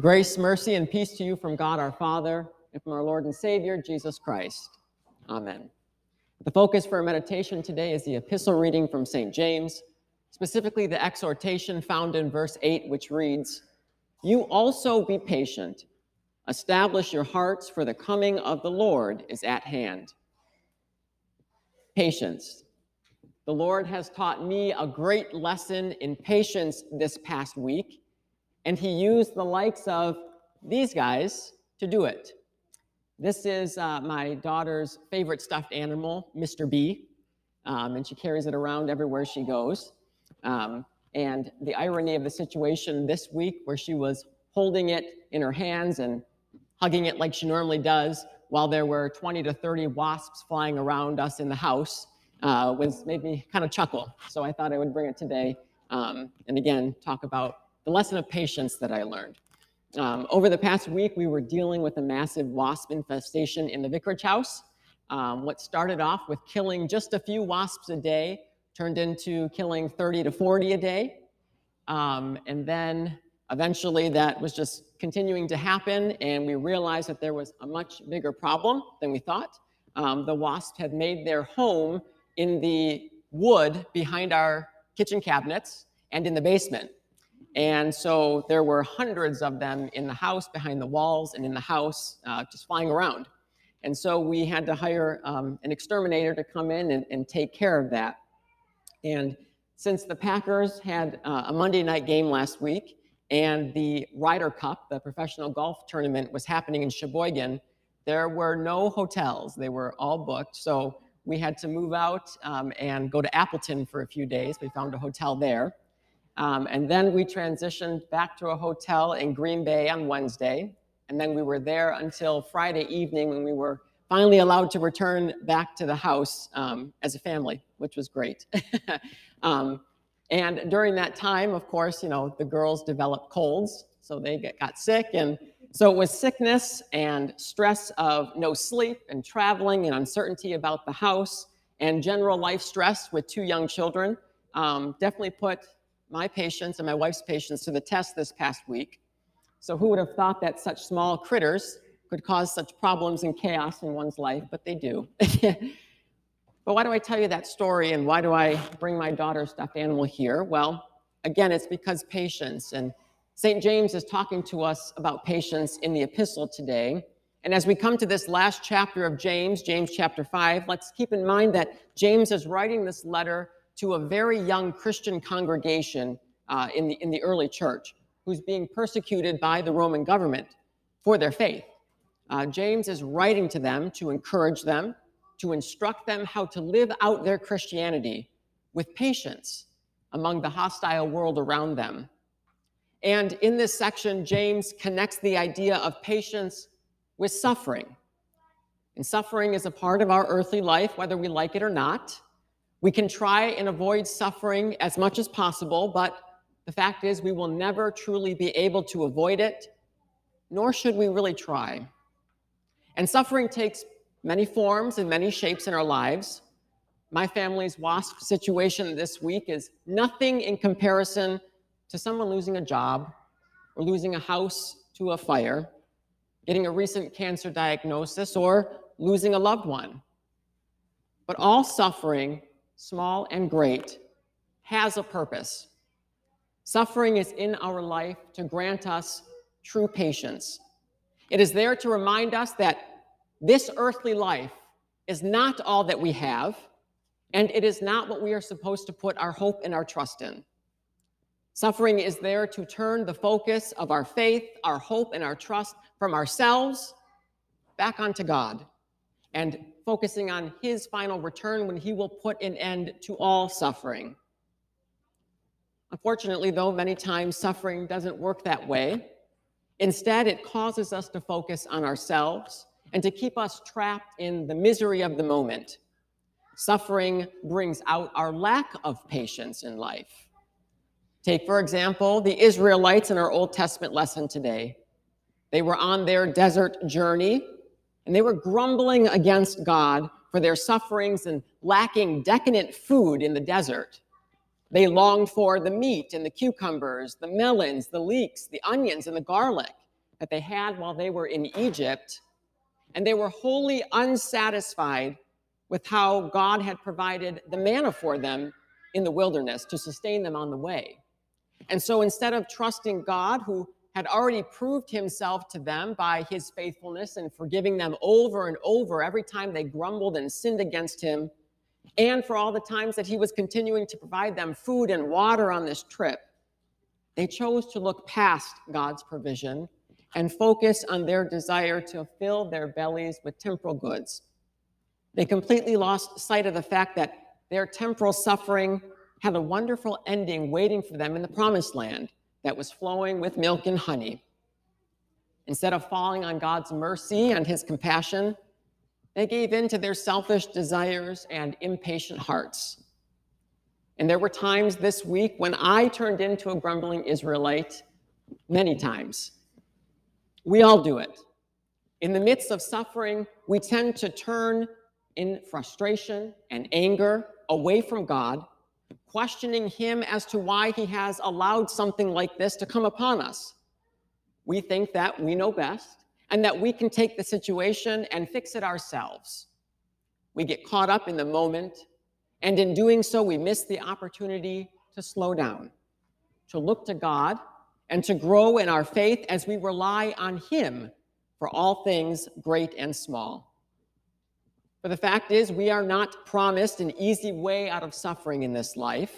Grace, mercy, and peace to you from God our Father and from our Lord and Savior, Jesus Christ. Amen. The focus for our meditation today is the epistle reading from St. James, specifically the exhortation found in verse 8, which reads, You also be patient. Establish your hearts, for the coming of the Lord is at hand. Patience. The Lord has taught me a great lesson in patience this past week and he used the likes of these guys to do it. This is uh, my daughter's favorite stuffed animal, Mr. B, um, and she carries it around everywhere she goes. Um, and the irony of the situation this week, where she was holding it in her hands and hugging it like she normally does, while there were 20 to 30 wasps flying around us in the house, uh, was made me kind of chuckle. So I thought I would bring it today, um, and again talk about the lesson of patience that I learned. Um, over the past week, we were dealing with a massive wasp infestation in the vicarage house. Um, what started off with killing just a few wasps a day turned into killing 30 to 40 a day. Um, and then eventually that was just continuing to happen, and we realized that there was a much bigger problem than we thought. Um, the wasps had made their home in the wood behind our kitchen cabinets and in the basement. And so there were hundreds of them in the house, behind the walls, and in the house, uh, just flying around. And so we had to hire um, an exterminator to come in and, and, take care of that. And since the Packers had uh, a Monday night game last week, and the Ryder Cup, the professional golf tournament, was happening in Sheboygan, there were no hotels. They were all booked. So we had to move out um, and go to Appleton for a few days. We found a hotel there. Um, and then we transitioned back to a hotel in Green Bay on Wednesday. And then we were there until Friday evening when we were finally allowed to return back to the house um, as a family, which was great. um, and during that time, of course, you know, the girls developed colds, so they get, got sick. And so it was sickness and stress of no sleep and traveling and uncertainty about the house and general life stress with two young children um, definitely put my patience and my wife's patience to the test this past week. So, who would have thought that such small critters could cause such problems and chaos in one's life? But they do. but why do I tell you that story and why do I bring my daughter's stuffed animal here? Well, again, it's because patience. And St. James is talking to us about patience in the epistle today. And as we come to this last chapter of James, James chapter 5, let's keep in mind that James is writing this letter to a very young Christian congregation uh, in, the, in the early church who's being persecuted by the Roman government for their faith. Uh, James is writing to them to encourage them, to instruct them how to live out their Christianity with patience among the hostile world around them. And in this section, James connects the idea of patience with suffering. And suffering is a part of our earthly life, whether we like it or not. We can try and avoid suffering as much as possible, but the fact is, we will never truly be able to avoid it, nor should we really try. And suffering takes many forms and many shapes in our lives. My family's WASP situation this week is nothing in comparison to someone losing a job or losing a house to a fire, getting a recent cancer diagnosis, or losing a loved one. But all suffering small and great, has a purpose. Suffering is in our life to grant us true patience. It is there to remind us that this earthly life is not all that we have, and it is not what we are supposed to put our hope and our trust in. Suffering is there to turn the focus of our faith, our hope, and our trust from ourselves back onto God and focusing on his final return when he will put an end to all suffering. Unfortunately, though, many times suffering doesn't work that way. Instead, it causes us to focus on ourselves and to keep us trapped in the misery of the moment. Suffering brings out our lack of patience in life. Take, for example, the Israelites in our Old Testament lesson today. They were on their desert journey and they were grumbling against God for their sufferings and lacking decadent food in the desert. They longed for the meat and the cucumbers, the melons, the leeks, the onions, and the garlic. that they had while they were in Egypt, and they were wholly unsatisfied with how God had provided the manna for them in the wilderness to sustain them on the way. And so instead of trusting God, who had already proved himself to them by his faithfulness and forgiving them over and over every time they grumbled and sinned against him, and for all the times that he was continuing to provide them food and water on this trip, they chose to look past God's provision and focus on their desire to fill their bellies with temporal goods. They completely lost sight of the fact that their temporal suffering had a wonderful ending waiting for them in the promised land that was flowing with milk and honey. Instead of falling on God's mercy and his compassion, they gave in to their selfish desires and impatient hearts. And there were times this week when I turned into a grumbling Israelite, many times. We all do it. In the midst of suffering, we tend to turn in frustration and anger away from God, questioning Him as to why He has allowed something like this to come upon us. We think that we know best and that we can take the situation and fix it ourselves. We get caught up in the moment, and in doing so, we miss the opportunity to slow down, to look to God, and to grow in our faith as we rely on Him for all things great and small. But the fact is, we are not promised an easy way out of suffering in this life.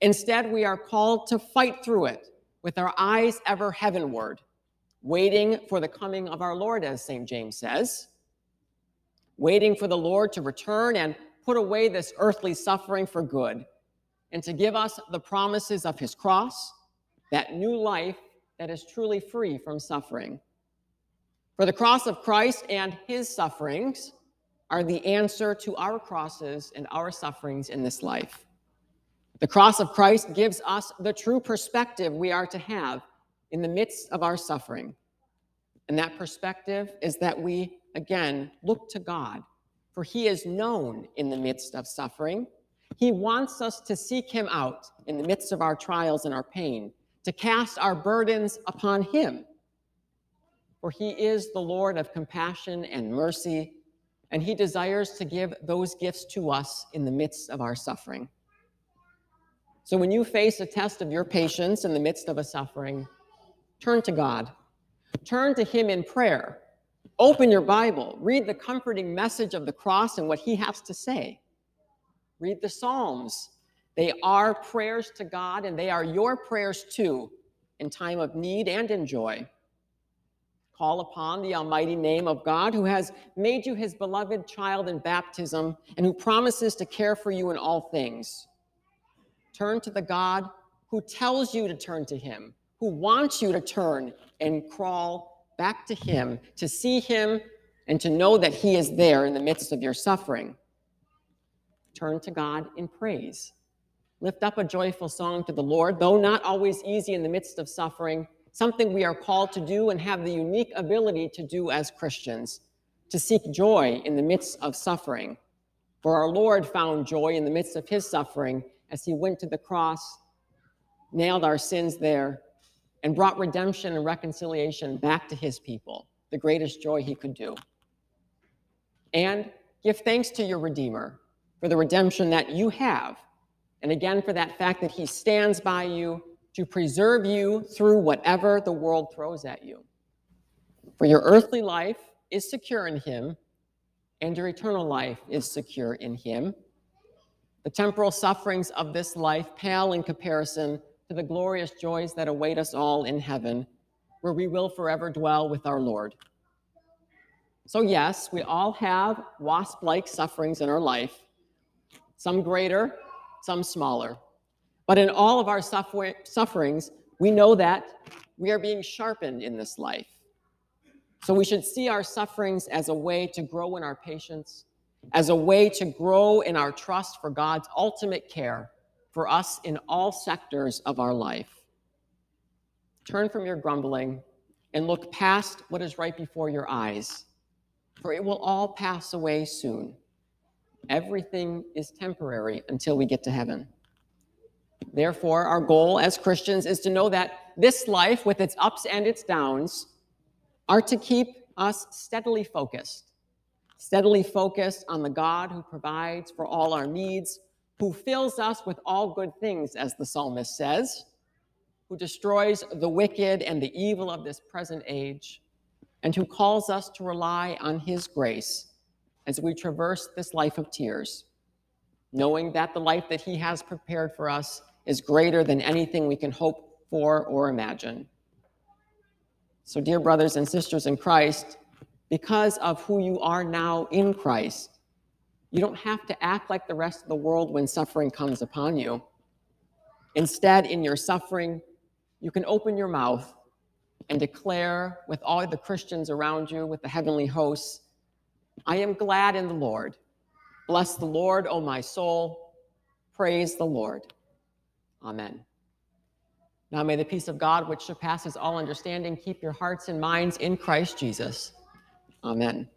Instead, we are called to fight through it with our eyes ever heavenward, waiting for the coming of our Lord, as St. James says, waiting for the Lord to return and put away this earthly suffering for good, and to give us the promises of his cross, that new life that is truly free from suffering. For the cross of Christ and his sufferings, are the answer to our crosses and our sufferings in this life. The cross of Christ gives us the true perspective we are to have in the midst of our suffering. And that perspective is that we, again, look to God, for He is known in the midst of suffering. He wants us to seek Him out in the midst of our trials and our pain, to cast our burdens upon Him. For He is the Lord of compassion and mercy and he desires to give those gifts to us in the midst of our suffering. So when you face a test of your patience in the midst of a suffering, turn to God. Turn to him in prayer. Open your Bible. Read the comforting message of the cross and what he has to say. Read the Psalms. They are prayers to God, and they are your prayers too in time of need and in joy. Call upon the almighty name of God who has made you his beloved child in baptism and who promises to care for you in all things. Turn to the God who tells you to turn to him, who wants you to turn and crawl back to him, to see him and to know that he is there in the midst of your suffering. Turn to God in praise. Lift up a joyful song to the Lord, though not always easy in the midst of suffering something we are called to do and have the unique ability to do as Christians, to seek joy in the midst of suffering. For our Lord found joy in the midst of his suffering as he went to the cross, nailed our sins there, and brought redemption and reconciliation back to his people, the greatest joy he could do. And give thanks to your Redeemer for the redemption that you have, and again for that fact that he stands by you to preserve you through whatever the world throws at you. For your earthly life is secure in Him, and your eternal life is secure in Him. The temporal sufferings of this life pale in comparison to the glorious joys that await us all in heaven, where we will forever dwell with our Lord. So, yes, we all have wasp like sufferings in our life, some greater, some smaller. But in all of our sufferings, we know that we are being sharpened in this life. So we should see our sufferings as a way to grow in our patience, as a way to grow in our trust for God's ultimate care for us in all sectors of our life. Turn from your grumbling and look past what is right before your eyes, for it will all pass away soon. Everything is temporary until we get to heaven. Therefore, our goal as Christians is to know that this life, with its ups and its downs, are to keep us steadily focused, steadily focused on the God who provides for all our needs, who fills us with all good things, as the psalmist says, who destroys the wicked and the evil of this present age, and who calls us to rely on his grace as we traverse this life of tears, knowing that the life that he has prepared for us is greater than anything we can hope for or imagine. So, dear brothers and sisters in Christ, because of who you are now in Christ, you don't have to act like the rest of the world when suffering comes upon you. Instead, in your suffering, you can open your mouth and declare with all the Christians around you, with the heavenly hosts, I am glad in the Lord. Bless the Lord, O my soul. Praise the Lord. Amen. Now may the peace of God, which surpasses all understanding, keep your hearts and minds in Christ Jesus. Amen.